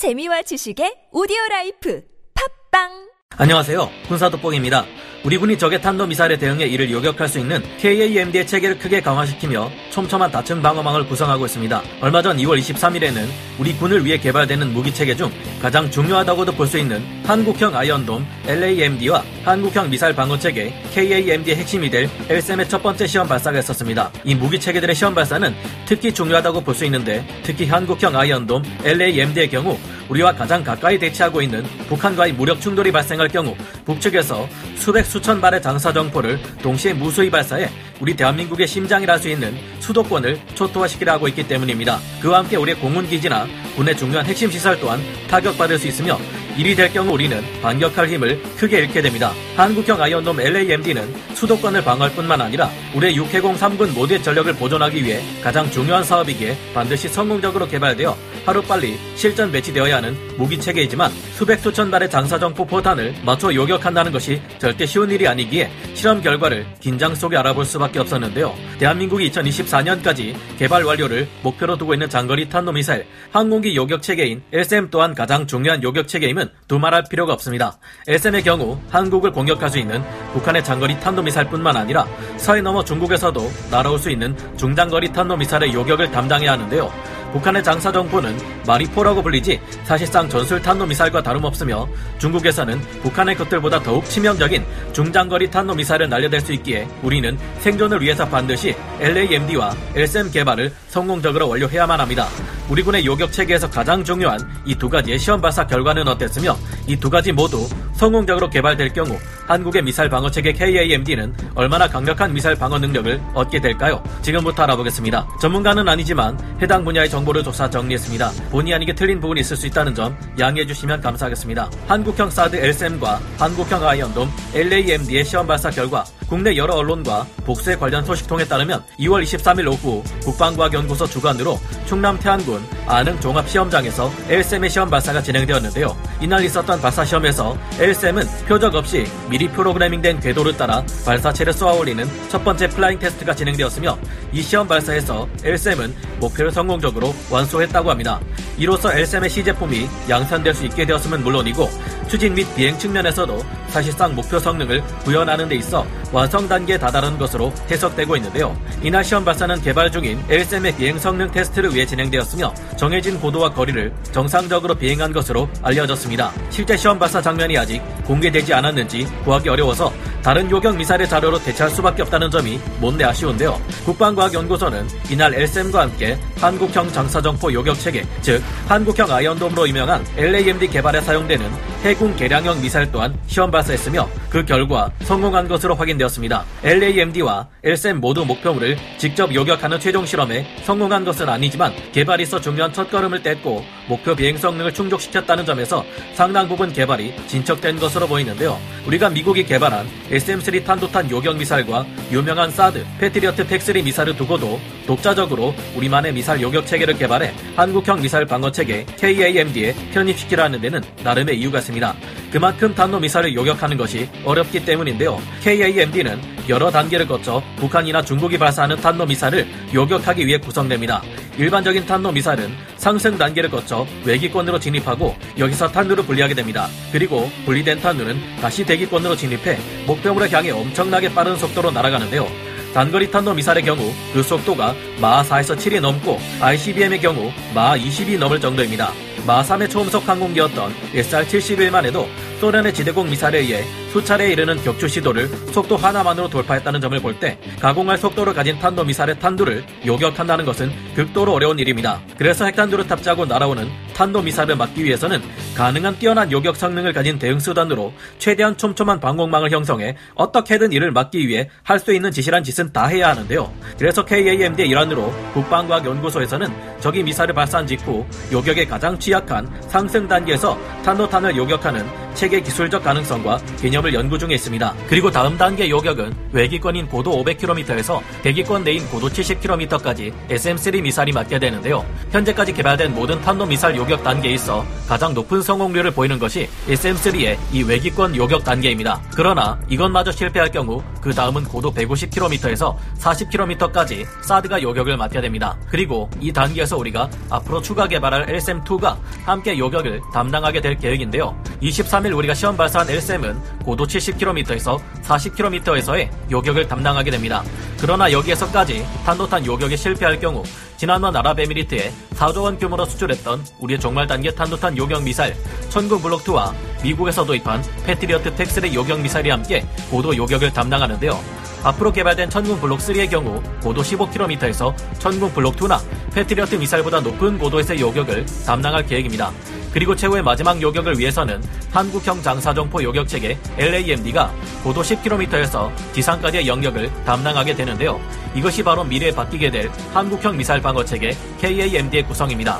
재미와 지식의 오디오 라이프. 팟빵 안녕하세요. 군사돋보기입니다. 우리 군이 적의 탄도미사일에 대응해 이를 요격할 수 있는 KAMD의 체계를 크게 강화시키며 촘촘한 다층 방어망을 구성하고 있습니다. 얼마 전 2월 23일에는 우리 군을 위해 개발되는 무기체계 중 가장 중요하다고도 볼 수 있는 한국형 아이언돔 LAMD와 한국형 미사일 방어체계 KAMD의 핵심이 될 L-SAM의 첫 번째 시험 발사가 있었습니다. 이 무기체계들의 시험 발사는 특히 중요하다고 볼 수 있는데 특히 한국형 아이언돔 LAMD의 경우 우리와 가장 가까이 대치하고 있는 북한과의 무력 충돌이 발생할 경우 북측에서 수백 수천 발의 장사 정포를 동시에 무수히 발사해 우리 대한민국의 심장이라 할 수 있는 수도권을 초토화시키려 하고 있기 때문입니다. 그와 함께 우리의 공군 기지나 군의 중요한 핵심 시설 또한 타격받을 수 있으며 일이 될 경우 우리는 반격할 힘을 크게 잃게 됩니다. 한국형 아이언돔 LAMD는 수도권을 방어할 뿐만 아니라 우리의 6해공 3군 모두의 전력을 보존하기 위해 가장 중요한 사업이기에 반드시 성공적으로 개발되어 하루빨리 실전 배치되어야 하는 무기체계이지만 수백 수천 발의 장사정포 포탄을 맞춰 요격한다는 것이 절대 쉬운 일이 아니기에 실험 결과를 긴장 속에 알아볼 수밖에 없었는데요. 대한민국이 2024년까지 개발 완료를 목표로 두고 있는 장거리 탄도미사일 항공기 요격체계인 LSM 또한 가장 중요한 요격체계임은 두말할 필요가 없습니다. LSM의 경우 한국을 공격 할 수 있는 북한의 장거리 탄도미사일뿐만 아니라 서해 넘어 중국에서도 날아올 수 있는 중장거리 탄도미사일의 요격을 담당해야 하는데요. 북한의 장사정포는 마리포라고 불리지 사실상 전술 탄도미사일과 다름없으며 중국에서는 북한의 것들보다 더욱 치명적인 중장거리 탄도미사일을 날려댈 수 있기에 우리는 생존을 위해서 반드시 LAMD와 LSM 개발을 성공적으로 완료해야만 합니다. 우리 군의 요격 체계에서 가장 중요한 이 두 가지의 시험 발사 결과는 어땠으며 이 두 가지 모두 성공적으로 개발될 경우 한국의 미사일 방어 체계 KAMD는 얼마나 강력한 미사일 방어 능력을 얻게 될까요? 지금부터 알아보겠습니다. 전문가는 아니지만 해당 분야의 정보를 조사 정리했습니다. 본의 아니게 틀린 부분이 있을 수 있다는 점 양해해 주시면 감사하겠습니다. 한국형 사드 LSM과 한국형 아이언돔 LAMD의 시험 발사 결과 국내 여러 언론과 복수에 관련 소식통에 따르면 2월 23일 오후 국방과학연구소 주관으로 충남 태안군 안흥 종합시험장에서 L-SAM의 시험 발사가 진행되었는데요. 이날 있었던 발사 시험에서 L-SAM은 표적 없이 미리 프로그래밍된 궤도를 따라 발사체를 쏘아 올리는 첫 번째 flying test가 진행되었으며 이 시험 발사에서 L-SAM은 목표를 성공적으로 완수했다고 합니다. 이로써 L-SAM의 시제품이 양산될 수 있게 되었음은 물론이고 추진 및 비행 측면에서도 사실상 목표 성능을 구현하는 데 있어 완성 단계에 다다른 것으로 해석되고 있는데요. 이날 시험 발사는 개발 중인 LSM의 비행 성능 테스트를 위해 진행되었으며 정해진 고도와 거리를 정상적으로 비행한 것으로 알려졌습니다. 실제 시험 발사 장면이 아직 공개되지 않았는지 구하기 어려워서 다른 요격 미사일의 자료로 대체할 수밖에 없다는 점이 못내 아쉬운데요. 국방과학연구소는 이날 LSM과 함께 한국형 장사정포 요격 체계, 즉 한국형 아이언돔으로 유명한 LAMD 개발에 사용되는 해군 개량형 미사일 또한 시험 발사했으며 그 결과 성공한 것으로 확인되었습니다. LAMD와 LSM 모두 목표물을 직접 요격하는 최종 실험에 성공한 것은 아니지만 개발에서 중요한 첫걸음을 뗐고 목표 비행 성능을 충족시켰다는 점에서 상당 부분 개발이 진척된 것으로 보이는데요. 우리가 미국이 개발한 SM-3 탄도탄 요격 미사일과 유명한 사드, 패트리어트 팩3 미사일을 두고도 독자적으로 우리만의 미사일 요격 체계를 개발해 한국형 미사일 방어 체계 KAMD에 편입시키라는 데는 나름의 이유가 있습니다. 그만큼 탄도 미사일을 요격하는 것이 어렵기 때문인데요. KAMD는 여러 단계를 거쳐 북한이나 중국이 발사하는 탄도 미사일을 요격하기 위해 구성됩니다. 일반적인 탄도 미사일은 상승 단계를 거쳐 외기권으로 진입하고 여기서 탄두를 분리하게 됩니다. 그리고 분리된 탄두는 다시 대기권으로 진입해 목표물을 향해 엄청나게 빠른 속도로 날아가는데요. 단거리 탄도 미사일의 경우 그 속도가 마하 4에서 7이 넘고 ICBM의 경우 마하 20이 넘을 정도입니다. 마하 3의 초음속 항공기였던 SR-71만 해도 소련의 지대공 미사일에 의해 수차례에 이르는 격추 시도를 속도 하나만으로 돌파했다는 점을 볼 때 가공할 속도를 가진 탄도 미사일의 탄두를 요격한다는 것은 극도로 어려운 일입니다. 그래서 핵탄두를 탑재하고 날아오는 탄도 미사일을 막기 위해서는 가능한 뛰어난 요격 성능을 가진 대응 수단으로 최대한 촘촘한 방공망을 형성해 어떻게든 이를 막기 위해 할 수 있는 지시란 짓은 다 해야 하는데요. 그래서 KAMD의 일환으로 국방과학연구소에서는 적이 미사일을 발사한 직후 요격에 가장 취약한 상승 단계에서 탄도탄을 요격하는 체계 기술적 가능성과 개념을 연구 중에 있습니다. 그리고 다음 단계 요격은 외기권인 고도 500km에서 대기권 내인 고도 70km까지 SM-3 미사일이 맞게 되는데요. 현재까지 개발된 모든 탄도 미사일 요격 단계에 있어 가장 높은 성공률을 보이는 것이 SM3의 이 외기권 요격 단계입니다. 그러나 이것마저 실패할 경우 그 다음은 고도 150km에서 40km까지 사드가 요격을 맡게 됩니다. 그리고 이 단계에서 우리가 앞으로 추가 개발할 LSM2가 함께 요격을 담당하게 될 계획인데요. 23일 우리가 시험 발사한 LSM은 고도 70km에서 40km에서의 요격을 담당하게 됩니다. 그러나 여기에서까지 탄도탄 요격에 실패할 경우 지난번 아랍에미리트에 4조 원 규모로 수출했던 우리의 종말 단계 탄도탄 요격 미사일 천군 블록2와 미국에서 도입한 패트리어트 텍스의 요격 미사일이 함께 고도 요격을 담당하는데요. 앞으로 개발된 천군 블록 3의 경우 고도 15km에서 천군 블록 2나 패트리어트 미사일보다 높은 고도에서의 요격을 담당할 계획입니다. 그리고 최후의 마지막 요격을 위해서는 한국형 장사정포 요격체계 LAMD가 고도 10km에서 지상까지의 영역을 담당하게 되는데요. 이것이 바로 미래에 바뀌게 될 한국형 미사일 방어체계 KAMD의 구성입니다.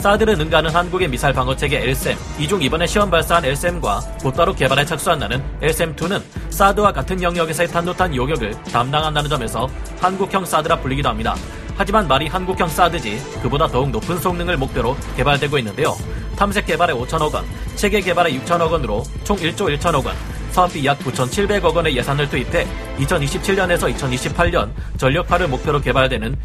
사드를 능가하는 한국의 미사일 방어체계 LSM, 이 중 이번에 시험 발사한 LSM과 곧바로 개발에 착수한 나는 LSM2는 사드와 같은 영역에서의 탄도탄 요격을 담당한다는 점에서 한국형 사드라 불리기도 합니다. 하지만 말이 한국형 사드지 그보다 더욱 높은 성능을 목표로 개발되고 있는데요. 탐색 개발에 5천억 원, 체계 개발에 6천억 원으로 총 1조 1천억 원, 사업비 약 9,700억 원의 예산을 투입해 2027년에서 2028년 전력화를 목표로 개발되는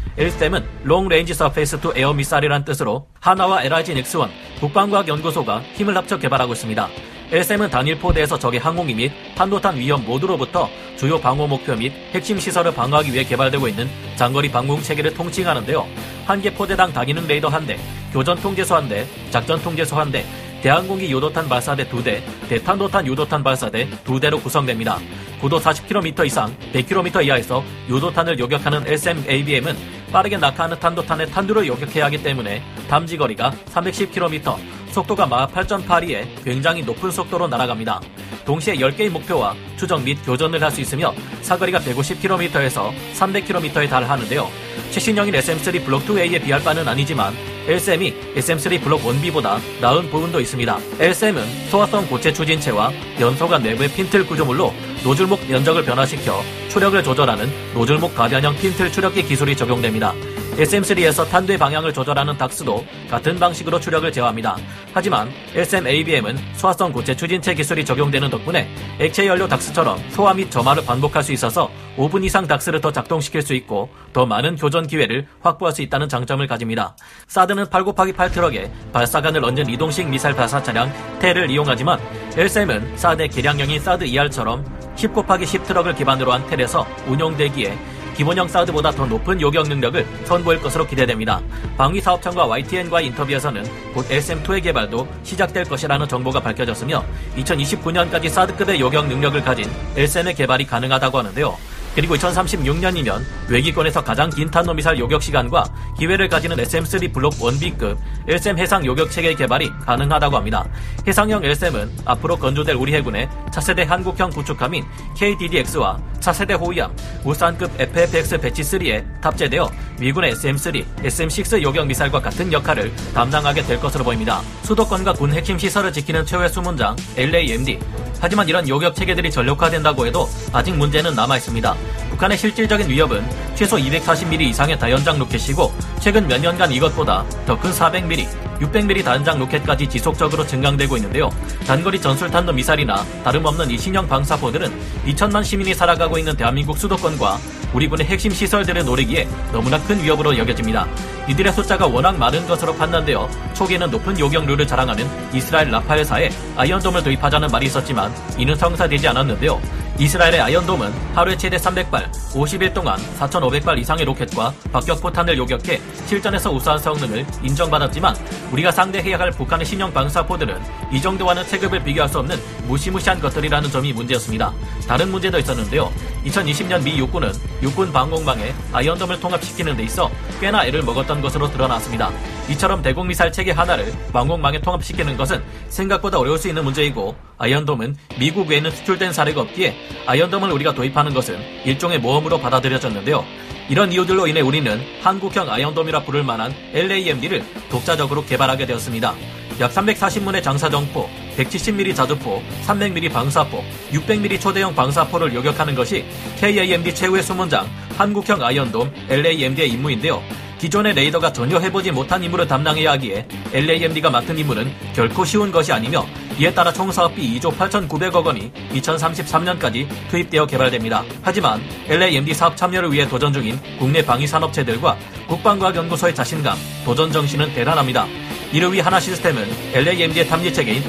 Long Range Surface to Air Missile이란 뜻으로 하나와 LIG 넥스원 국방과학연구소가 힘을 합쳐 개발하고 있습니다. LSM은 단일 포대에서 적의 항공기 및 탄도탄 위험 모두로부터 주요 방어 목표 및 핵심 시설을 방어하기 위해 개발되고 있는 장거리 방공 체계를 통칭하는데요. 한 개 포대당 다기능 레이더 한 대, 교전 통제소 한 대, 작전 통제소 한 대, 대항공기 요도탄 발사대 2대, 대탄도탄 요도탄 발사대 2대로 구성됩니다. 고도 40km 이상, 100km 이하에서 요도탄을 요격하는 SM-ABM은 빠르게 낙하하는 탄도탄의 탄두를 요격해야 하기 때문에 담지거리가 310km, 속도가 마 8.82에 굉장히 높은 속도로 날아갑니다. 동시에 10개의 목표와 추적 및 교전을 할 수 있으며 사거리가 150km에서 300km에 달하는데요. 최신형인 SM3 블록 2A에 비할 바는 아니지만 LSM이 SM3 블록 1B보다 나은 부분도 있습니다. LSM은 소화성 고체 추진체와 연소관 내부의 핀틀 구조물로 노즐목 면적을 변화시켜 추력을 조절하는 노즐목 가변형 핀틀 추력기 기술이 적용됩니다. SM3에서 탄두의 방향을 조절하는 닥스도 같은 방식으로 추력을 제어합니다. 하지만 SM-ABM은 소화성 고체 추진체 기술이 적용되는 덕분에 액체 연료 닥스처럼 소화 및 점화를 반복할 수 있어서 5분 이상 닥스를 더 작동시킬 수 있고 더 많은 교전 기회를 확보할 수 있다는 장점을 가집니다. 사드는 8 곱하기 8 트럭에 발사관을 얹은 이동식 미사일 발사 차량 테를 이용하지만 LSM은 사드의 개량형인 사드 ER처럼 10 곱하기 10 트럭을 기반으로 한 텔에서 운용되기에 기본형 사우드보다 더 높은 요격 능력을 선보일 것으로 기대됩니다. 방위사업청과 YTN과의 인터뷰에서는 곧 SM2의 개발도 시작될 것이라는 정보가 밝혀졌으며 2029년까지 사드급의 요격 능력을 가진 LSM의 개발이 가능하다고 하는데요. 그리고 2036년이면 외기권에서 가장 긴 탄도미사일 요격 시간과 기회를 가지는 SM3 블록 1B급 LSM 해상 요격 체계 개발이 가능하다고 합니다. 해상형 LSM은 앞으로 건조될 우리 해군의 차세대 한국형 구축함인 KDDX와 차세대 호위함 우산급 FFX 배치 3에 탑재되어 미군의 SM3, SM6 요격 미사일과 같은 역할을 담당하게 될 것으로 보입니다. 수도권과 군 핵심 시설을 지키는 최후의 수문장 LAMD 하지만 이런 요격 체계들이 전력화된다고 해도 아직 문제는 남아 있습니다. 북한의 실질적인 위협은 최소 240mm 이상의 다연장 로켓이고 최근 몇 년간 이것보다 더 큰 400mm, 600mm 다연장 로켓까지 지속적으로 증강되고 있는데요. 단거리 전술탄도 미사일이나 다름없는 이 신형 방사포들은 2천만 시민이 살아가고 있는 대한민국 수도권과 우리 군의 핵심 시설들을 노리기에 너무나 큰 위협으로 여겨집니다. 이들의 숫자가 워낙 많은 것으로 판단되어 초기에는 높은 요격률을 자랑하는 이스라엘 라파엘사에 아이언돔을 도입하자는 말이 있었지만 이는 성사되지 않았는데요. 이스라엘의 아이언돔은 하루에 최대 300발, 50일 동안 4,500발 이상의 로켓과 박격포탄을 요격해 실전에서 우수한 성능을 인정받았지만 우리가 상대해야 할 북한의 신형 방사포들은 이 정도와는 체급을 비교할 수 없는 무시무시한 것들이라는 점이 문제였습니다. 다른 문제도 있었는데요. 2020년 미 육군은 육군 방공망에 아이언돔을 통합시키는 데 있어 꽤나 애를 먹었던 것으로 드러났습니다. 이처럼 대공미사일 체계 하나를 방공망에 통합시키는 것은 생각보다 어려울 수 있는 문제이고 아이언돔은 미국 외에는 수출된 사례가 없기에 아이언돔을 우리가 도입하는 것은 일종의 모험으로 받아들여졌는데요. 이런 이유들로 인해 우리는 한국형 아이언돔이라 부를 만한 LAMD를 독자적으로 개발하게 되었습니다. 약 340문의 장사정포, 170mm 자주포, 300mm 방사포, 600mm 초대형 방사포를 요격하는 것이 KAMD 최후의 수문장 한국형 아이언돔 LAMD의 임무인데요. 기존의 레이더가 전혀 해보지 못한 임무를 담당해야 하기에 LAMD가 맡은 임무는 결코 쉬운 것이 아니며 이에 따라 총 사업비 2조 8,900억 원이 2033년까지 투입되어 개발됩니다. 하지만 LAMD 사업 참여를 위해 도전 중인 국내 방위 산업체들과 국방과학연구소의 자신감, 도전 정신은 대단합니다. 이를 위해 한화 시스템은 LAMD의 탐지 체계인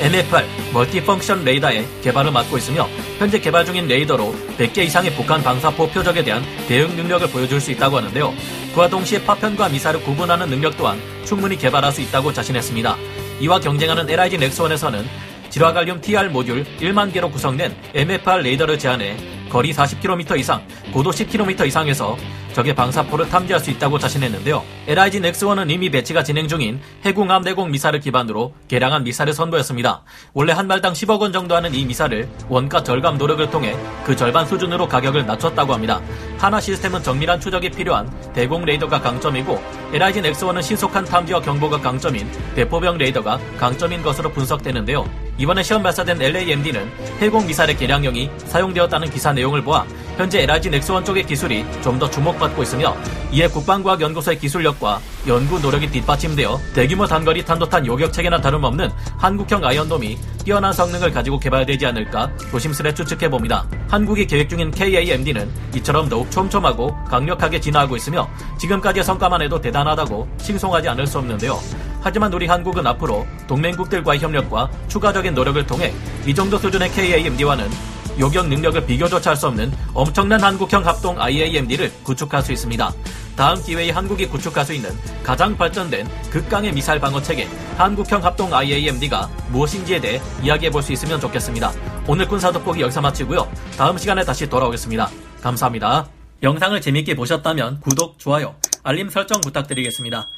MFR multi-function 레이더의 개발을 맡고 있으며 현재 개발 중인 레이더로 100개 이상의 북한 방사포 표적에 대한 대응 능력을 보여줄 수 있다고 하는데요. 그와 동시에 파편과 미사일을 구분하는 능력 또한 충분히 개발할 수 있다고 자신했습니다. 이와 경쟁하는 LIG 넥스원에서는 질화갈륨 TR 모듈 1만 개로 구성된 MFR 레이더를 제안해 거리 40km 이상, 고도 10km 이상에서 적의 방사포를 탐지할 수 있다고 자신했는데요. LIG 넥스원은 이미 배치가 진행 중인 해궁함 대공 미사일을 기반으로 개량한 미사일을 선보였습니다. 원래 한 발당 10억 원 정도 하는 이 미사일을 원가 절감 노력을 통해 그 절반 수준으로 가격을 낮췄다고 합니다. 한화 시스템은 정밀한 추적이 필요한 대공 레이더가 강점이고 LIG 넥스원은 신속한 탐지와 경보가 강점인 대포병 레이더가 강점인 것으로 분석되는데요. 이번에 시험 발사된 LAMD는 해공 미사일의 개량형이 사용되었다는 기사 내용을 보아 현재 LIG 넥스원 쪽의 기술이 좀 더 주목받고 있으며 이에 국방과학연구소의 기술력과 연구 노력이 뒷받침되어 대규모 단거리 탄도탄 요격 체계나 다름없는 한국형 아이언돔이 뛰어난 성능을 가지고 개발되지 않을까 조심스레 추측해 봅니다. 한국이 계획 중인 KAMD는 이처럼 더욱 촘촘하고 강력하게 진화하고 있으며 지금까지의 성과만 해도 대단하다고 칭송하지 않을 수 없는데요. 하지만 우리 한국은 앞으로 동맹국들과의 협력과 추가적인 노력을 통해 이 정도 수준의 KAMD와는 요격 능력을 비교조차 할 수 없는 엄청난 한국형 합동 IAMD를 구축할 수 있습니다. 다음 기회에 한국이 구축할 수 있는 가장 발전된 극강의 미사일 방어 체계 한국형 합동 IAMD가 무엇인지에 대해 이야기해 볼 수 있으면 좋겠습니다. 오늘 군사 돋보기 여기서 마치고요. 다음 시간에 다시 돌아오겠습니다. 감사합니다. 영상을 재밌게 보셨다면 구독, 좋아요, 알림 설정 부탁드리겠습니다.